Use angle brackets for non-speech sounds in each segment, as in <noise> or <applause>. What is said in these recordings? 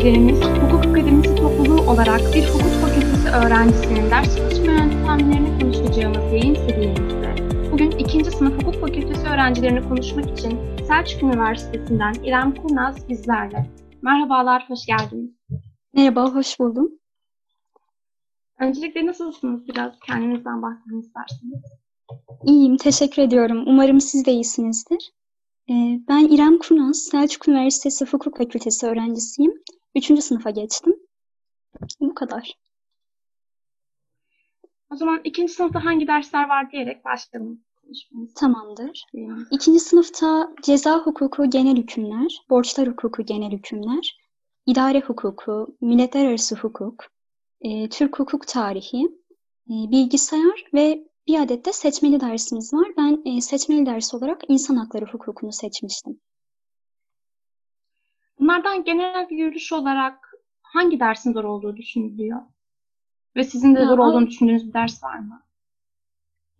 öğrencilerimiz Hukuk Akademisi topluluğu olarak bir hukuk fakültesi öğrencisinin ders çalışma yöntemlerini konuşacağımız yayın serimizde bugün ikinci sınıf hukuk fakültesi öğrencilerini konuşmak için Selçuk Üniversitesi'nden İrem Kurnaz bizlerle. Merhabalar, hoş geldiniz. Merhaba, hoş buldum. Öncelikle nasılsınız? Biraz kendinizden bahsedin isterseniz. İyiyim, teşekkür ediyorum. Umarım siz de iyisinizdir. Ee, ben İrem Kurnaz, Selçuk Üniversitesi Hukuk Fakültesi öğrencisiyim. Üçüncü sınıfa geçtim. Bu kadar. O zaman ikinci sınıfta hangi dersler var diyerek başlayalım. Tamamdır. İkinci sınıfta ceza hukuku genel hükümler, borçlar hukuku genel hükümler, idare hukuku, milletler arası hukuk, e, Türk hukuk tarihi, e, bilgisayar ve bir adet de seçmeli dersimiz var. Ben e, seçmeli ders olarak insan hakları hukukunu seçmiştim. Bunlardan genel bir görüş olarak hangi dersin zor olduğu düşünülüyor? Ve sizin de zor ya, olduğunu düşündüğünüz bir ders var mı?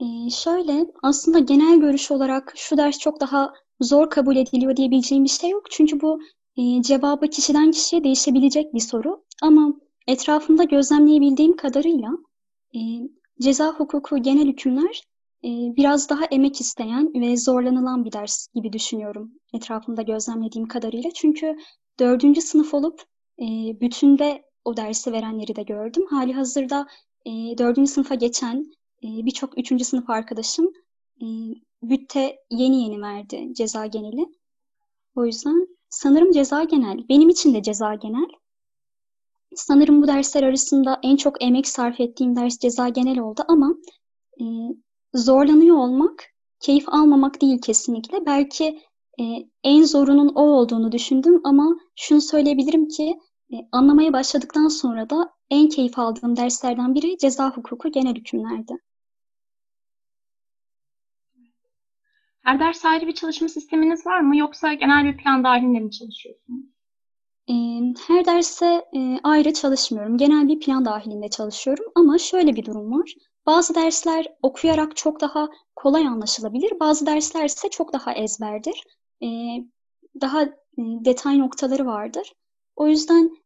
E, şöyle, aslında genel görüş olarak şu ders çok daha zor kabul ediliyor diyebileceğim bir şey yok. Çünkü bu e, cevabı kişiden kişiye değişebilecek bir soru. Ama etrafımda gözlemleyebildiğim kadarıyla e, ceza hukuku genel hükümler e, biraz daha emek isteyen ve zorlanılan bir ders gibi düşünüyorum etrafımda gözlemlediğim kadarıyla. Çünkü dördüncü sınıf olup e, bütünde o dersi verenleri de gördüm. Hali hazırda e, dördüncü sınıfa geçen e, birçok üçüncü sınıf arkadaşım e, bütte yeni yeni verdi ceza geneli. O yüzden sanırım ceza genel. Benim için de ceza genel. Sanırım bu dersler arasında en çok emek sarf ettiğim ders ceza genel oldu ama e, zorlanıyor olmak, keyif almamak değil kesinlikle. Belki e, en zorunun o olduğunu düşündüm ama şunu söyleyebilirim ki e, anlamaya başladıktan sonra da en keyif aldığım derslerden biri ceza hukuku genel hükümlerdi. Her ders ayrı bir çalışma sisteminiz var mı yoksa genel bir plan dahilinde mi çalışıyorsunuz? Her derse ayrı çalışmıyorum. Genel bir plan dahilinde çalışıyorum ama şöyle bir durum var. Bazı dersler okuyarak çok daha kolay anlaşılabilir. Bazı dersler ise çok daha ezberdir. Daha detay noktaları vardır. O yüzden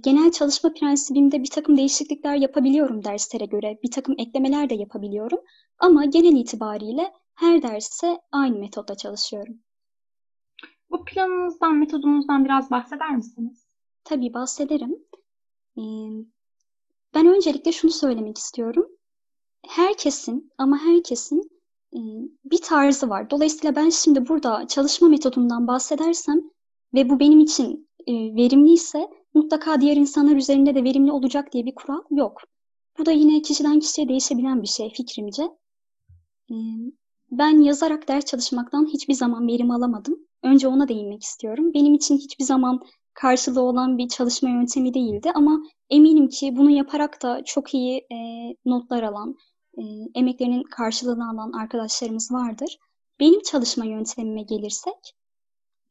genel çalışma prensibimde bir takım değişiklikler yapabiliyorum derslere göre. Bir takım eklemeler de yapabiliyorum. Ama genel itibariyle her derse aynı metodla çalışıyorum. Bu planınızdan, metodunuzdan biraz bahseder misiniz? Tabii bahsederim. Ben öncelikle şunu söylemek istiyorum. Herkesin ama herkesin bir tarzı var. Dolayısıyla ben şimdi burada çalışma metodundan bahsedersem ve bu benim için verimliyse mutlaka diğer insanlar üzerinde de verimli olacak diye bir kural yok. Bu da yine kişiden kişiye değişebilen bir şey fikrimce. Ben yazarak ders çalışmaktan hiçbir zaman verim alamadım. Önce ona değinmek istiyorum. Benim için hiçbir zaman karşılığı olan bir çalışma yöntemi değildi ama eminim ki bunu yaparak da çok iyi e, notlar alan, e, emeklerinin karşılığını alan arkadaşlarımız vardır. Benim çalışma yöntemime gelirsek,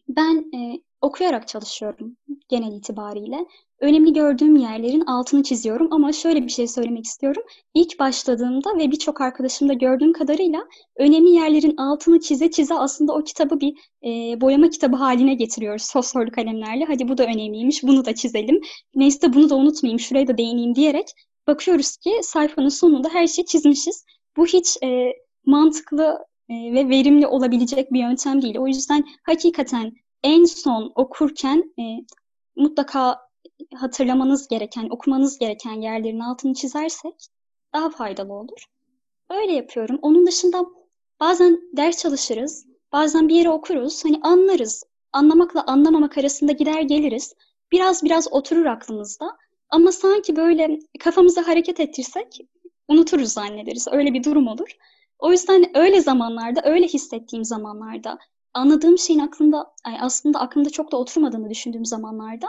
ben e, okuyarak çalışıyorum genel itibariyle. Önemli gördüğüm yerlerin altını çiziyorum ama şöyle bir şey söylemek istiyorum. İlk başladığımda ve birçok arkadaşımda gördüğüm kadarıyla önemli yerlerin altını çize çize aslında o kitabı bir e, boyama kitabı haline getiriyoruz <laughs> fosforlu kalemlerle. Hadi bu da önemliymiş, bunu da çizelim. Neyse bunu da unutmayayım, şuraya da değineyim diyerek bakıyoruz ki sayfanın sonunda her şeyi çizmişiz. Bu hiç e, mantıklı e, ve verimli olabilecek bir yöntem değil. O yüzden hakikaten en son okurken e, mutlaka hatırlamanız gereken, okumanız gereken yerlerin altını çizersek daha faydalı olur. Öyle yapıyorum. Onun dışında bazen ders çalışırız, bazen bir yere okuruz, hani anlarız. Anlamakla anlamamak arasında gider geliriz. Biraz biraz oturur aklımızda. Ama sanki böyle kafamızda hareket ettirsek unuturuz zannederiz. Öyle bir durum olur. O yüzden öyle zamanlarda, öyle hissettiğim zamanlarda, anladığım şeyin aklımda, aslında aklımda çok da oturmadığını düşündüğüm zamanlarda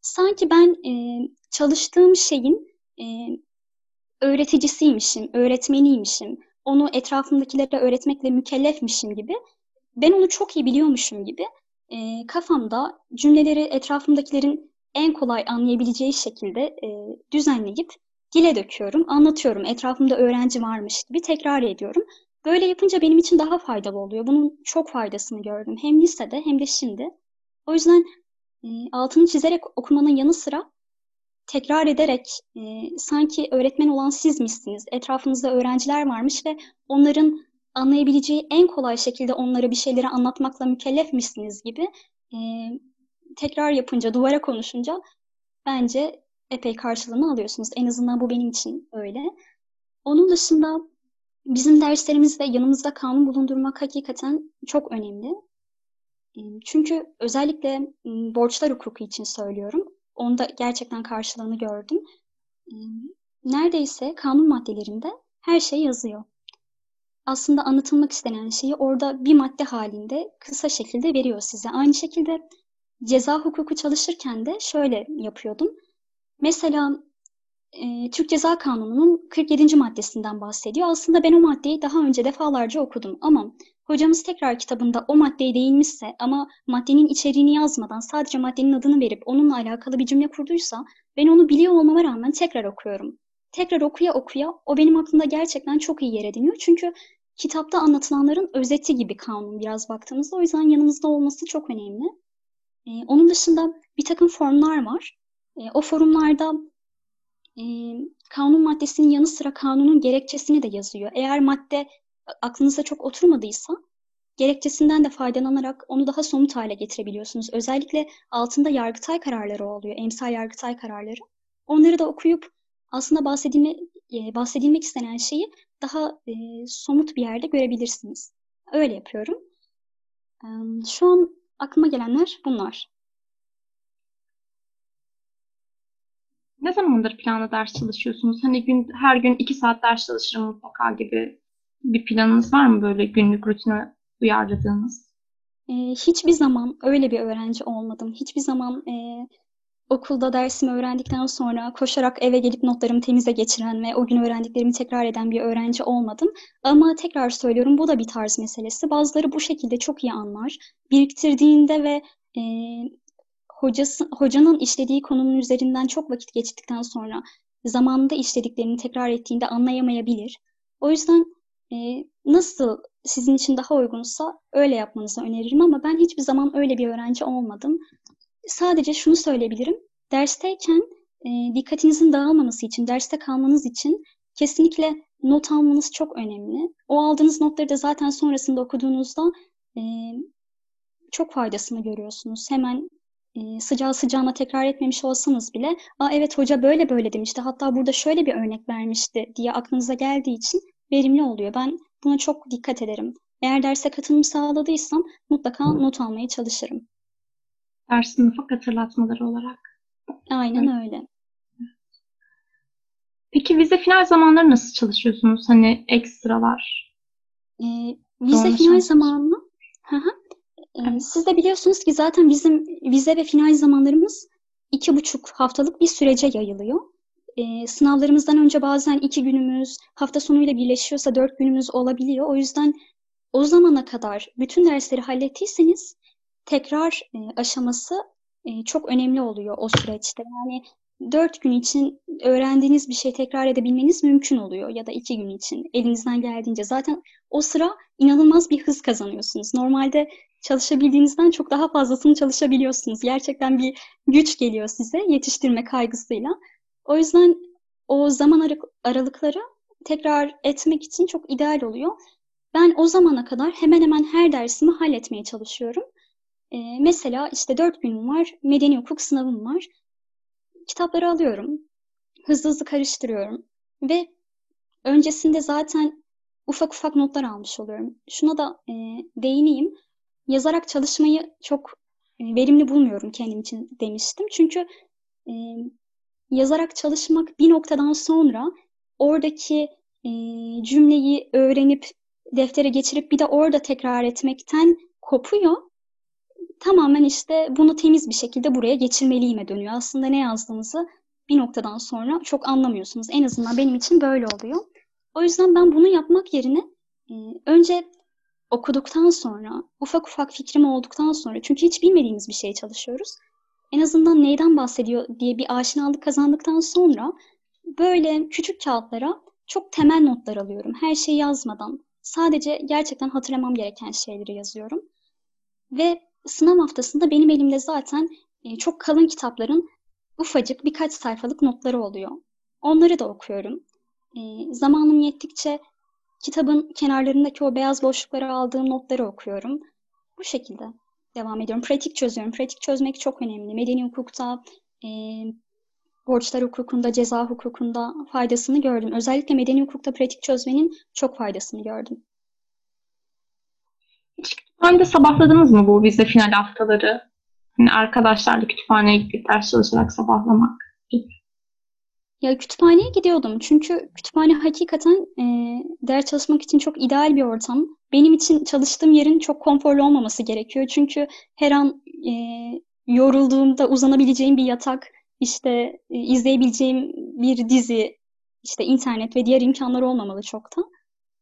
sanki ben e, çalıştığım şeyin e, öğreticisiymişim, öğretmeniymişim, onu etrafımdakilere öğretmekle mükellefmişim gibi, ben onu çok iyi biliyormuşum gibi e, kafamda cümleleri etrafımdakilerin en kolay anlayabileceği şekilde e, düzenleyip dile döküyorum, anlatıyorum. Etrafımda öğrenci varmış gibi tekrar ediyorum. Böyle yapınca benim için daha faydalı oluyor. Bunun çok faydasını gördüm. Hem lisede hem de şimdi. O yüzden e, altını çizerek okumanın yanı sıra tekrar ederek e, sanki öğretmen olan sizmişsiniz. Etrafınızda öğrenciler varmış ve onların anlayabileceği en kolay şekilde onlara bir şeyleri anlatmakla mükellefmişsiniz gibi e, tekrar yapınca, duvara konuşunca bence epey karşılığını alıyorsunuz. En azından bu benim için öyle. Onun dışında bizim derslerimizde yanımızda kanun bulundurmak hakikaten çok önemli. Çünkü özellikle borçlar hukuku için söylüyorum. Onda gerçekten karşılığını gördüm. Neredeyse kanun maddelerinde her şey yazıyor. Aslında anlatılmak istenen şeyi orada bir madde halinde kısa şekilde veriyor size. Aynı şekilde ceza hukuku çalışırken de şöyle yapıyordum. Mesela e, Türk Ceza Kanunu'nun 47. maddesinden bahsediyor. Aslında ben o maddeyi daha önce defalarca okudum ama hocamız tekrar kitabında o maddeye değinmişse ama maddenin içeriğini yazmadan sadece maddenin adını verip onunla alakalı bir cümle kurduysa ben onu biliyor olmama rağmen tekrar okuyorum. Tekrar okuya okuya o benim aklımda gerçekten çok iyi yer ediniyor. Çünkü kitapta anlatılanların özeti gibi kanun biraz baktığımızda. O yüzden yanımızda olması çok önemli. Ee, onun dışında bir takım formlar var. Ee, o forumlarda e, kanun maddesinin yanı sıra kanunun gerekçesini de yazıyor. Eğer madde aklınıza çok oturmadıysa gerekçesinden de faydalanarak onu daha somut hale getirebiliyorsunuz. Özellikle altında yargıtay kararları oluyor, emsal yargıtay kararları. Onları da okuyup aslında bahsedilme, e, bahsedilmek istenen şeyi daha e, somut bir yerde görebilirsiniz. Öyle yapıyorum. E, şu an aklıma gelenler bunlar. Ne zamandır planlı ders çalışıyorsunuz? Hani gün her gün iki saat ders çalışırım mutlaka gibi bir planınız var mı böyle günlük rutine uyarladığınız? E, hiçbir zaman öyle bir öğrenci olmadım. Hiçbir zaman e, okulda dersimi öğrendikten sonra koşarak eve gelip notlarımı temize geçiren ve o gün öğrendiklerimi tekrar eden bir öğrenci olmadım. Ama tekrar söylüyorum bu da bir tarz meselesi. Bazıları bu şekilde çok iyi anlar. Biriktirdiğinde ve e, hocası, hocanın işlediği konunun üzerinden çok vakit geçtikten sonra zamanında işlediklerini tekrar ettiğinde anlayamayabilir. O yüzden e, nasıl sizin için daha uygunsa öyle yapmanızı öneririm ama ben hiçbir zaman öyle bir öğrenci olmadım. Sadece şunu söyleyebilirim. Dersteyken e, dikkatinizin dağılmaması için, derste kalmanız için kesinlikle not almanız çok önemli. O aldığınız notları da zaten sonrasında okuduğunuzda e, çok faydasını görüyorsunuz. Hemen e, sıcağı sıcağına tekrar etmemiş olsanız bile, Aa, evet hoca böyle böyle demişti, hatta burada şöyle bir örnek vermişti diye aklınıza geldiği için verimli oluyor. Ben buna çok dikkat ederim. Eğer derse katılım sağladıysam mutlaka not almaya çalışırım. Ders sınıfı hatırlatmaları olarak. Aynen öyle. Peki vize final zamanları nasıl çalışıyorsunuz? Hani ekstralar. Ee, vize Sonra final zamanı Hı hı. Ee, Evet. siz de biliyorsunuz ki zaten bizim vize ve final zamanlarımız iki buçuk haftalık bir sürece yayılıyor. Ee, sınavlarımızdan önce bazen iki günümüz, hafta sonuyla birleşiyorsa dört günümüz olabiliyor. O yüzden o zamana kadar bütün dersleri hallettiyseniz tekrar e, aşaması e, çok önemli oluyor o süreçte. Yani dört gün için öğrendiğiniz bir şey tekrar edebilmeniz mümkün oluyor ya da iki gün için elinizden geldiğince. Zaten o sıra inanılmaz bir hız kazanıyorsunuz. Normalde çalışabildiğinizden çok daha fazlasını çalışabiliyorsunuz. Gerçekten bir güç geliyor size yetiştirme kaygısıyla. O yüzden o zaman ara- aralıkları tekrar etmek için çok ideal oluyor. Ben o zamana kadar hemen hemen her dersimi halletmeye çalışıyorum. Ee, mesela işte dört günüm var, medeni hukuk sınavım var. Kitapları alıyorum, hızlı hızlı karıştırıyorum ve öncesinde zaten ufak ufak notlar almış oluyorum. Şuna da e, değineyim. Yazarak çalışmayı çok e, verimli bulmuyorum kendim için demiştim. Çünkü e, yazarak çalışmak bir noktadan sonra oradaki e, cümleyi öğrenip deftere geçirip bir de orada tekrar etmekten kopuyor. Tamamen işte bunu temiz bir şekilde buraya geçirmeliyime dönüyor. Aslında ne yazdığınızı bir noktadan sonra çok anlamıyorsunuz. En azından benim için böyle oluyor. O yüzden ben bunu yapmak yerine e, önce okuduktan sonra, ufak ufak fikrim olduktan sonra, çünkü hiç bilmediğimiz bir şeye çalışıyoruz. En azından neyden bahsediyor diye bir aşinalık kazandıktan sonra böyle küçük kağıtlara çok temel notlar alıyorum. Her şeyi yazmadan. Sadece gerçekten hatırlamam gereken şeyleri yazıyorum. Ve sınav haftasında benim elimde zaten e, çok kalın kitapların ufacık birkaç sayfalık notları oluyor. Onları da okuyorum. E, zamanım yettikçe kitabın kenarlarındaki o beyaz boşlukları aldığım notları okuyorum. Bu şekilde devam ediyorum. Pratik çözüyorum. Pratik çözmek çok önemli. Medeni hukukta, e, borçlar hukukunda, ceza hukukunda faydasını gördüm. Özellikle medeni hukukta pratik çözmenin çok faydasını gördüm. Kütüphanede sabahladınız mı bu vize final haftaları? Hani arkadaşlarla kütüphaneye gidip ders çalışarak sabahlamak gibi. Ya kütüphaneye gidiyordum çünkü kütüphane hakikaten e, ders çalışmak için çok ideal bir ortam. Benim için çalıştığım yerin çok konforlu olmaması gerekiyor. Çünkü her an e, yorulduğumda uzanabileceğim bir yatak, işte e, izleyebileceğim bir dizi, işte internet ve diğer imkanlar olmamalı çok da.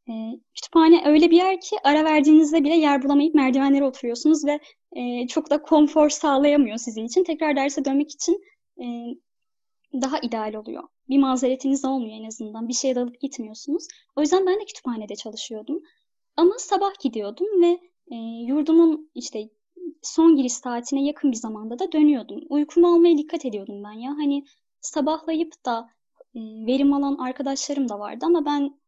E, kütüphane öyle bir yer ki ara verdiğinizde bile yer bulamayıp merdivenlere oturuyorsunuz ve e, çok da konfor sağlayamıyor sizin için. Tekrar derse dönmek için e, daha ideal oluyor. Bir mazeretiniz olmuyor en azından. Bir şeye dalıp gitmiyorsunuz. O yüzden ben de kütüphanede çalışıyordum. Ama sabah gidiyordum ve e, yurdumun işte son giriş saatine yakın bir zamanda da dönüyordum. Uykumu almaya dikkat ediyordum ben ya. Hani sabahlayıp da e, verim alan arkadaşlarım da vardı ama ben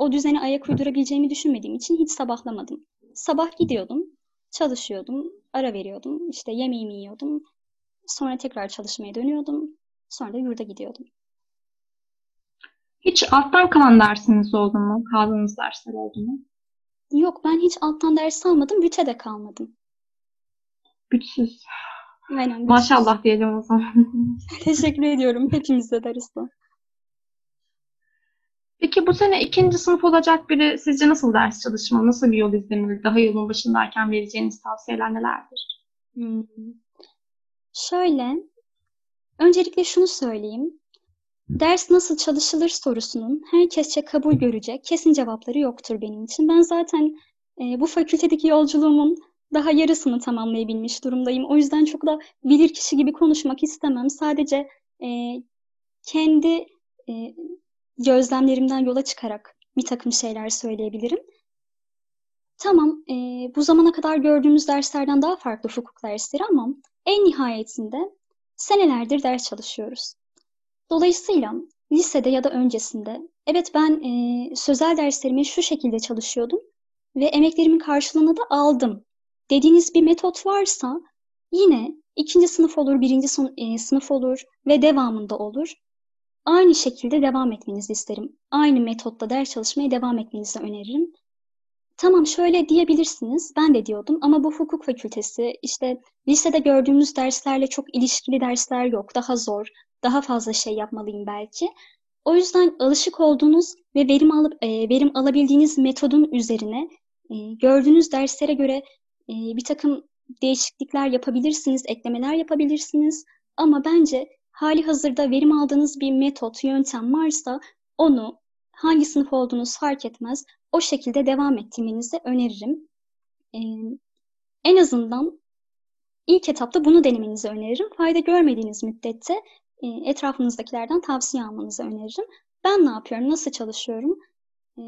o düzene ayak uydurabileceğimi düşünmediğim için hiç sabahlamadım. Sabah gidiyordum, çalışıyordum, ara veriyordum, işte yemeğimi yiyordum. Sonra tekrar çalışmaya dönüyordum. Sonra da yurda gidiyordum. Hiç alttan kalan dersiniz oldu mu? Kaldığınız dersler oldu mu? Yok ben hiç alttan ders almadım. Büte de kalmadım. Bütsüz. Aynen bütsüz. Maşallah diyelim o zaman. <laughs> <laughs> Teşekkür ediyorum. Hepimiz de de. Peki bu sene ikinci sınıf olacak biri sizce nasıl ders çalışmalı? Nasıl bir yol izlemeli? Daha yolun başındayken vereceğiniz tavsiyeler nelerdir? Hmm. Şöyle, öncelikle şunu söyleyeyim. Ders nasıl çalışılır sorusunun herkesçe kabul görecek kesin cevapları yoktur benim için. Ben zaten e, bu fakültedeki yolculuğumun daha yarısını tamamlayabilmiş durumdayım. O yüzden çok da bilirkişi gibi konuşmak istemem. Sadece e, kendi e, gözlemlerimden yola çıkarak bir takım şeyler söyleyebilirim. Tamam, e, bu zamana kadar gördüğümüz derslerden daha farklı hukuk dersleri ama en nihayetinde senelerdir ders çalışıyoruz. Dolayısıyla lisede ya da öncesinde evet ben e, sözel derslerimi şu şekilde çalışıyordum ve emeklerimin karşılığını da aldım dediğiniz bir metot varsa yine ikinci sınıf olur, birinci sınıf olur ve devamında olur aynı şekilde devam etmenizi isterim. Aynı metotla ders çalışmaya devam etmenizi öneririm. Tamam şöyle diyebilirsiniz, ben de diyordum ama bu hukuk fakültesi işte lisede gördüğümüz derslerle çok ilişkili dersler yok, daha zor, daha fazla şey yapmalıyım belki. O yüzden alışık olduğunuz ve verim alıp e, verim alabildiğiniz metodun üzerine e, gördüğünüz derslere göre e, bir takım değişiklikler yapabilirsiniz, eklemeler yapabilirsiniz. Ama bence hali hazırda verim aldığınız bir metot, yöntem varsa onu hangi sınıf olduğunuz fark etmez. O şekilde devam ettirmenizi öneririm. Ee, en azından ilk etapta bunu denemenizi öneririm. Fayda görmediğiniz müddetçe e, etrafınızdakilerden tavsiye almanızı öneririm. Ben ne yapıyorum, nasıl çalışıyorum? Ee,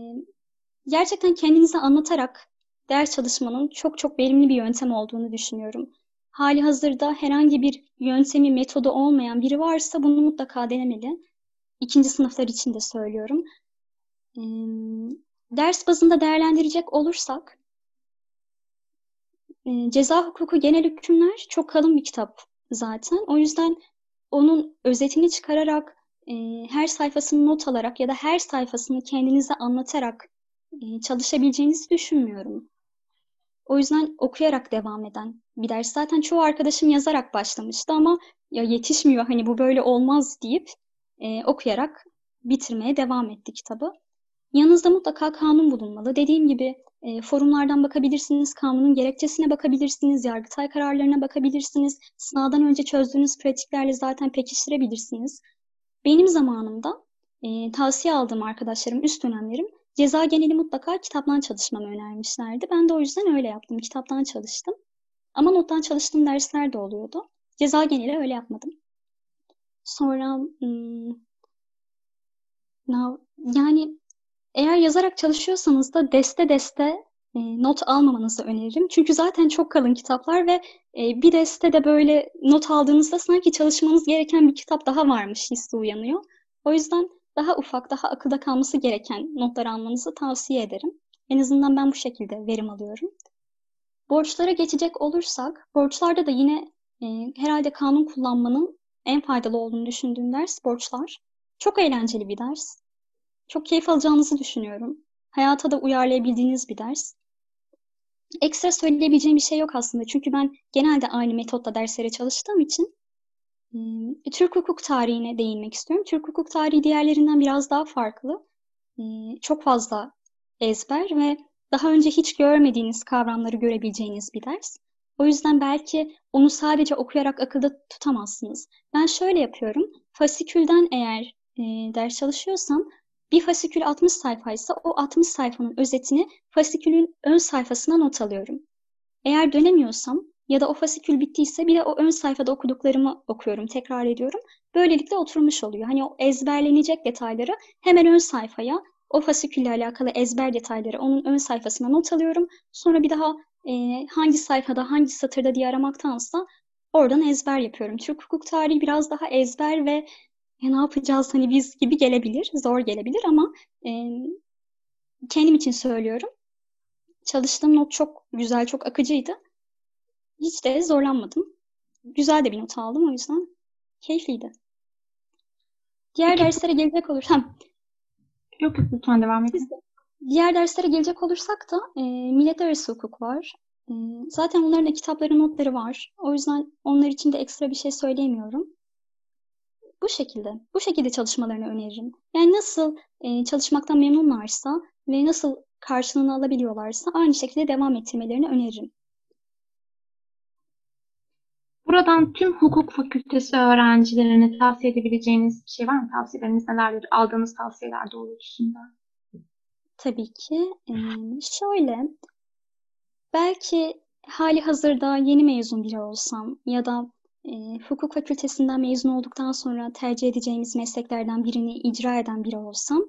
gerçekten kendinize anlatarak ders çalışmanın çok çok verimli bir yöntem olduğunu düşünüyorum hali hazırda herhangi bir yöntemi, metodu olmayan biri varsa bunu mutlaka denemeli. İkinci sınıflar için de söylüyorum. E, ders bazında değerlendirecek olursak, e, ceza hukuku genel hükümler çok kalın bir kitap zaten. O yüzden onun özetini çıkararak, e, her sayfasını not alarak ya da her sayfasını kendinize anlatarak e, çalışabileceğinizi düşünmüyorum. O yüzden okuyarak devam eden bir ders. Zaten çoğu arkadaşım yazarak başlamıştı ama ya yetişmiyor hani bu böyle olmaz deyip e, okuyarak bitirmeye devam etti kitabı. Yanınızda mutlaka kanun bulunmalı. Dediğim gibi e, forumlardan bakabilirsiniz, kanunun gerekçesine bakabilirsiniz, yargıtay kararlarına bakabilirsiniz. Sınavdan önce çözdüğünüz pratiklerle zaten pekiştirebilirsiniz. Benim zamanımda e, tavsiye aldığım arkadaşlarım, üst dönemlerim Ceza geneli mutlaka kitaptan çalışmamı önermişlerdi. Ben de o yüzden öyle yaptım. Kitaptan çalıştım. Ama nottan çalıştığım dersler de oluyordu. Ceza geneli öyle yapmadım. Sonra hmm, yani eğer yazarak çalışıyorsanız da deste deste e, not almamanızı öneririm. Çünkü zaten çok kalın kitaplar ve e, bir deste de böyle not aldığınızda sanki çalışmanız gereken bir kitap daha varmış hissi uyanıyor. O yüzden daha ufak, daha akılda kalması gereken notlar almanızı tavsiye ederim. En azından ben bu şekilde verim alıyorum. Borçlara geçecek olursak, borçlarda da yine e, herhalde kanun kullanmanın en faydalı olduğunu düşündüğüm ders borçlar. Çok eğlenceli bir ders. Çok keyif alacağınızı düşünüyorum. Hayata da uyarlayabildiğiniz bir ders. Ekstra söyleyebileceğim bir şey yok aslında. Çünkü ben genelde aynı metotla derslere çalıştığım için e, Türk hukuk tarihine değinmek istiyorum. Türk hukuk tarihi diğerlerinden biraz daha farklı. E, çok fazla ezber ve daha önce hiç görmediğiniz kavramları görebileceğiniz bir ders. O yüzden belki onu sadece okuyarak akılda tutamazsınız. Ben şöyle yapıyorum. Fasikülden eğer e, ders çalışıyorsam bir fasikül 60 sayfaysa o 60 sayfanın özetini fasikülün ön sayfasına not alıyorum. Eğer dönemiyorsam ya da o fasikül bittiyse bir de o ön sayfada okuduklarımı okuyorum, tekrar ediyorum. Böylelikle oturmuş oluyor. Hani o ezberlenecek detayları hemen ön sayfaya, o fasikülle alakalı ezber detayları onun ön sayfasına not alıyorum. Sonra bir daha e, hangi sayfada, hangi satırda diye aramaktansa oradan ezber yapıyorum. Türk hukuk tarihi biraz daha ezber ve ya ne yapacağız hani biz gibi gelebilir, zor gelebilir ama e, kendim için söylüyorum. Çalıştığım not çok güzel, çok akıcıydı. Hiç de zorlanmadım. Güzel de bir not aldım o yüzden keyifliydi. Diğer derslere gelecek olursam, yok lütfen devam edin. diğer derslere gelecek olursak da e, millet arası hukuk var. E, zaten onların da kitapları, notları var. O yüzden onlar için de ekstra bir şey söyleyemiyorum. Bu şekilde, bu şekilde çalışmalarını öneririm. Yani nasıl e, çalışmaktan memnunlarsa ve nasıl karşılığını alabiliyorlarsa aynı şekilde devam ettirmelerini öneririm. Buradan tüm hukuk fakültesi öğrencilerine tavsiye edebileceğiniz bir şey var mı? Tavsiyeleriniz nelerdir? Aldığınız tavsiyeler doğrultusunda. Tabii ki. E, şöyle, belki hali hazırda yeni mezun biri olsam ya da e, hukuk fakültesinden mezun olduktan sonra tercih edeceğimiz mesleklerden birini icra eden biri olsam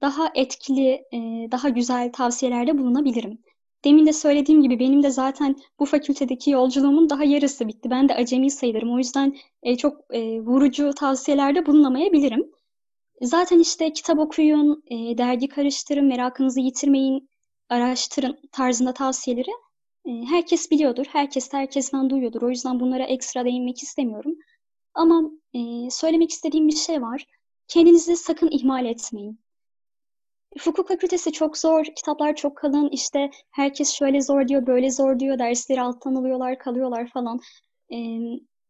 daha etkili, e, daha güzel tavsiyelerde bulunabilirim. Demin de söylediğim gibi benim de zaten bu fakültedeki yolculuğumun daha yarısı bitti. Ben de acemi sayılırım. O yüzden e, çok e, vurucu tavsiyelerde bulunamayabilirim. Zaten işte kitap okuyun, e, dergi karıştırın, merakınızı yitirmeyin, araştırın tarzında tavsiyeleri e, herkes biliyordur. Herkes de herkesten duyuyordur. O yüzden bunlara ekstra değinmek istemiyorum. Ama e, söylemek istediğim bir şey var. Kendinizi sakın ihmal etmeyin. Hukuk fakültesi çok zor, kitaplar çok kalın, işte herkes şöyle zor diyor, böyle zor diyor, dersleri alttan alıyorlar, kalıyorlar falan. Ee,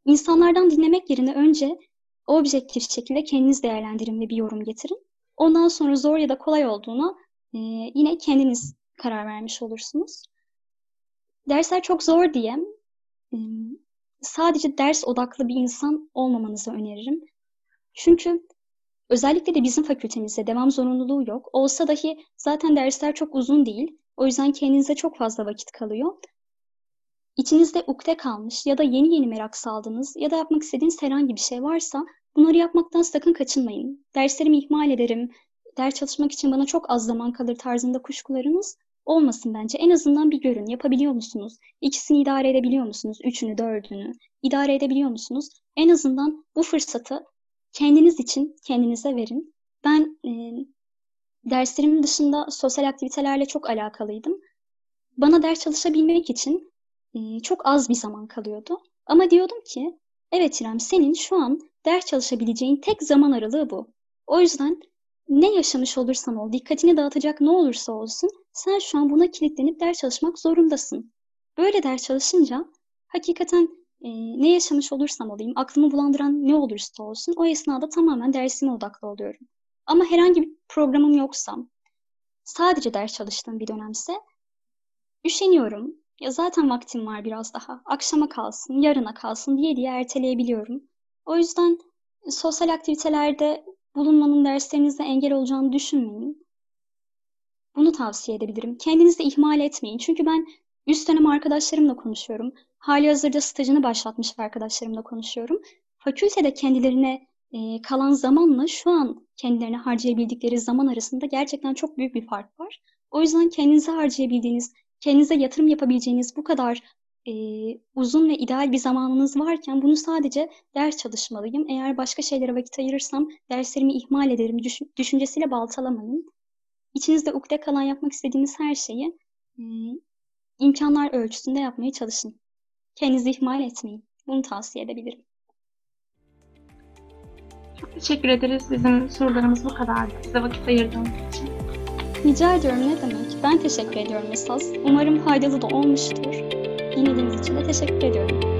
insanlardan dinlemek yerine önce objektif şekilde kendiniz değerlendirin ve bir yorum getirin. Ondan sonra zor ya da kolay olduğuna e, yine kendiniz karar vermiş olursunuz. Dersler çok zor diye e, sadece ders odaklı bir insan olmamanızı öneririm. Çünkü Özellikle de bizim fakültemizde devam zorunluluğu yok. Olsa dahi zaten dersler çok uzun değil. O yüzden kendinize çok fazla vakit kalıyor. İçinizde ukde kalmış ya da yeni yeni merak saldınız ya da yapmak istediğiniz herhangi bir şey varsa bunları yapmaktan sakın kaçınmayın. Derslerimi ihmal ederim, ders çalışmak için bana çok az zaman kalır tarzında kuşkularınız olmasın bence. En azından bir görün. Yapabiliyor musunuz? İkisini idare edebiliyor musunuz? Üçünü, dördünü idare edebiliyor musunuz? En azından bu fırsatı kendiniz için kendinize verin. Ben e, derslerimin dışında sosyal aktivitelerle çok alakalıydım. Bana ders çalışabilmek için e, çok az bir zaman kalıyordu. Ama diyordum ki, evet İrem senin şu an ders çalışabileceğin tek zaman aralığı bu. O yüzden ne yaşamış olursan ol, dikkatini dağıtacak ne olursa olsun sen şu an buna kilitlenip ders çalışmak zorundasın. Böyle ders çalışınca hakikaten e, ne yaşamış olursam olayım, aklımı bulandıran ne olursa olsun o esnada tamamen dersime odaklı oluyorum. Ama herhangi bir programım yoksa, sadece ders çalıştığım bir dönemse üşeniyorum. Ya zaten vaktim var biraz daha. Akşama kalsın, yarına kalsın diye diye erteleyebiliyorum. O yüzden sosyal aktivitelerde bulunmanın derslerinizde engel olacağını düşünmeyin. Bunu tavsiye edebilirim. Kendinizi ihmal etmeyin. Çünkü ben üst dönem arkadaşlarımla konuşuyorum. Hali hazırda stajını başlatmış arkadaşlarımla konuşuyorum. Fakültede kendilerine e, kalan zamanla şu an kendilerine harcayabildikleri zaman arasında gerçekten çok büyük bir fark var. O yüzden kendinize harcayabildiğiniz kendinize yatırım yapabileceğiniz bu kadar e, uzun ve ideal bir zamanınız varken bunu sadece ders çalışmalıyım. Eğer başka şeylere vakit ayırırsam derslerimi ihmal ederim düş- düşüncesiyle baltalamayın. İçinizde ukde kalan yapmak istediğiniz her şeyi e, imkanlar ölçüsünde yapmaya çalışın. Kendinizi ihmal etmeyin. Bunu tavsiye edebilirim. Çok teşekkür ederiz. Bizim sorularımız bu kadardı. Bize vakit ayırdığınız için. Rica ediyorum ne demek. Ben teşekkür ediyorum esas. Umarım faydalı da olmuştur. Dinlediğiniz için de teşekkür ediyorum.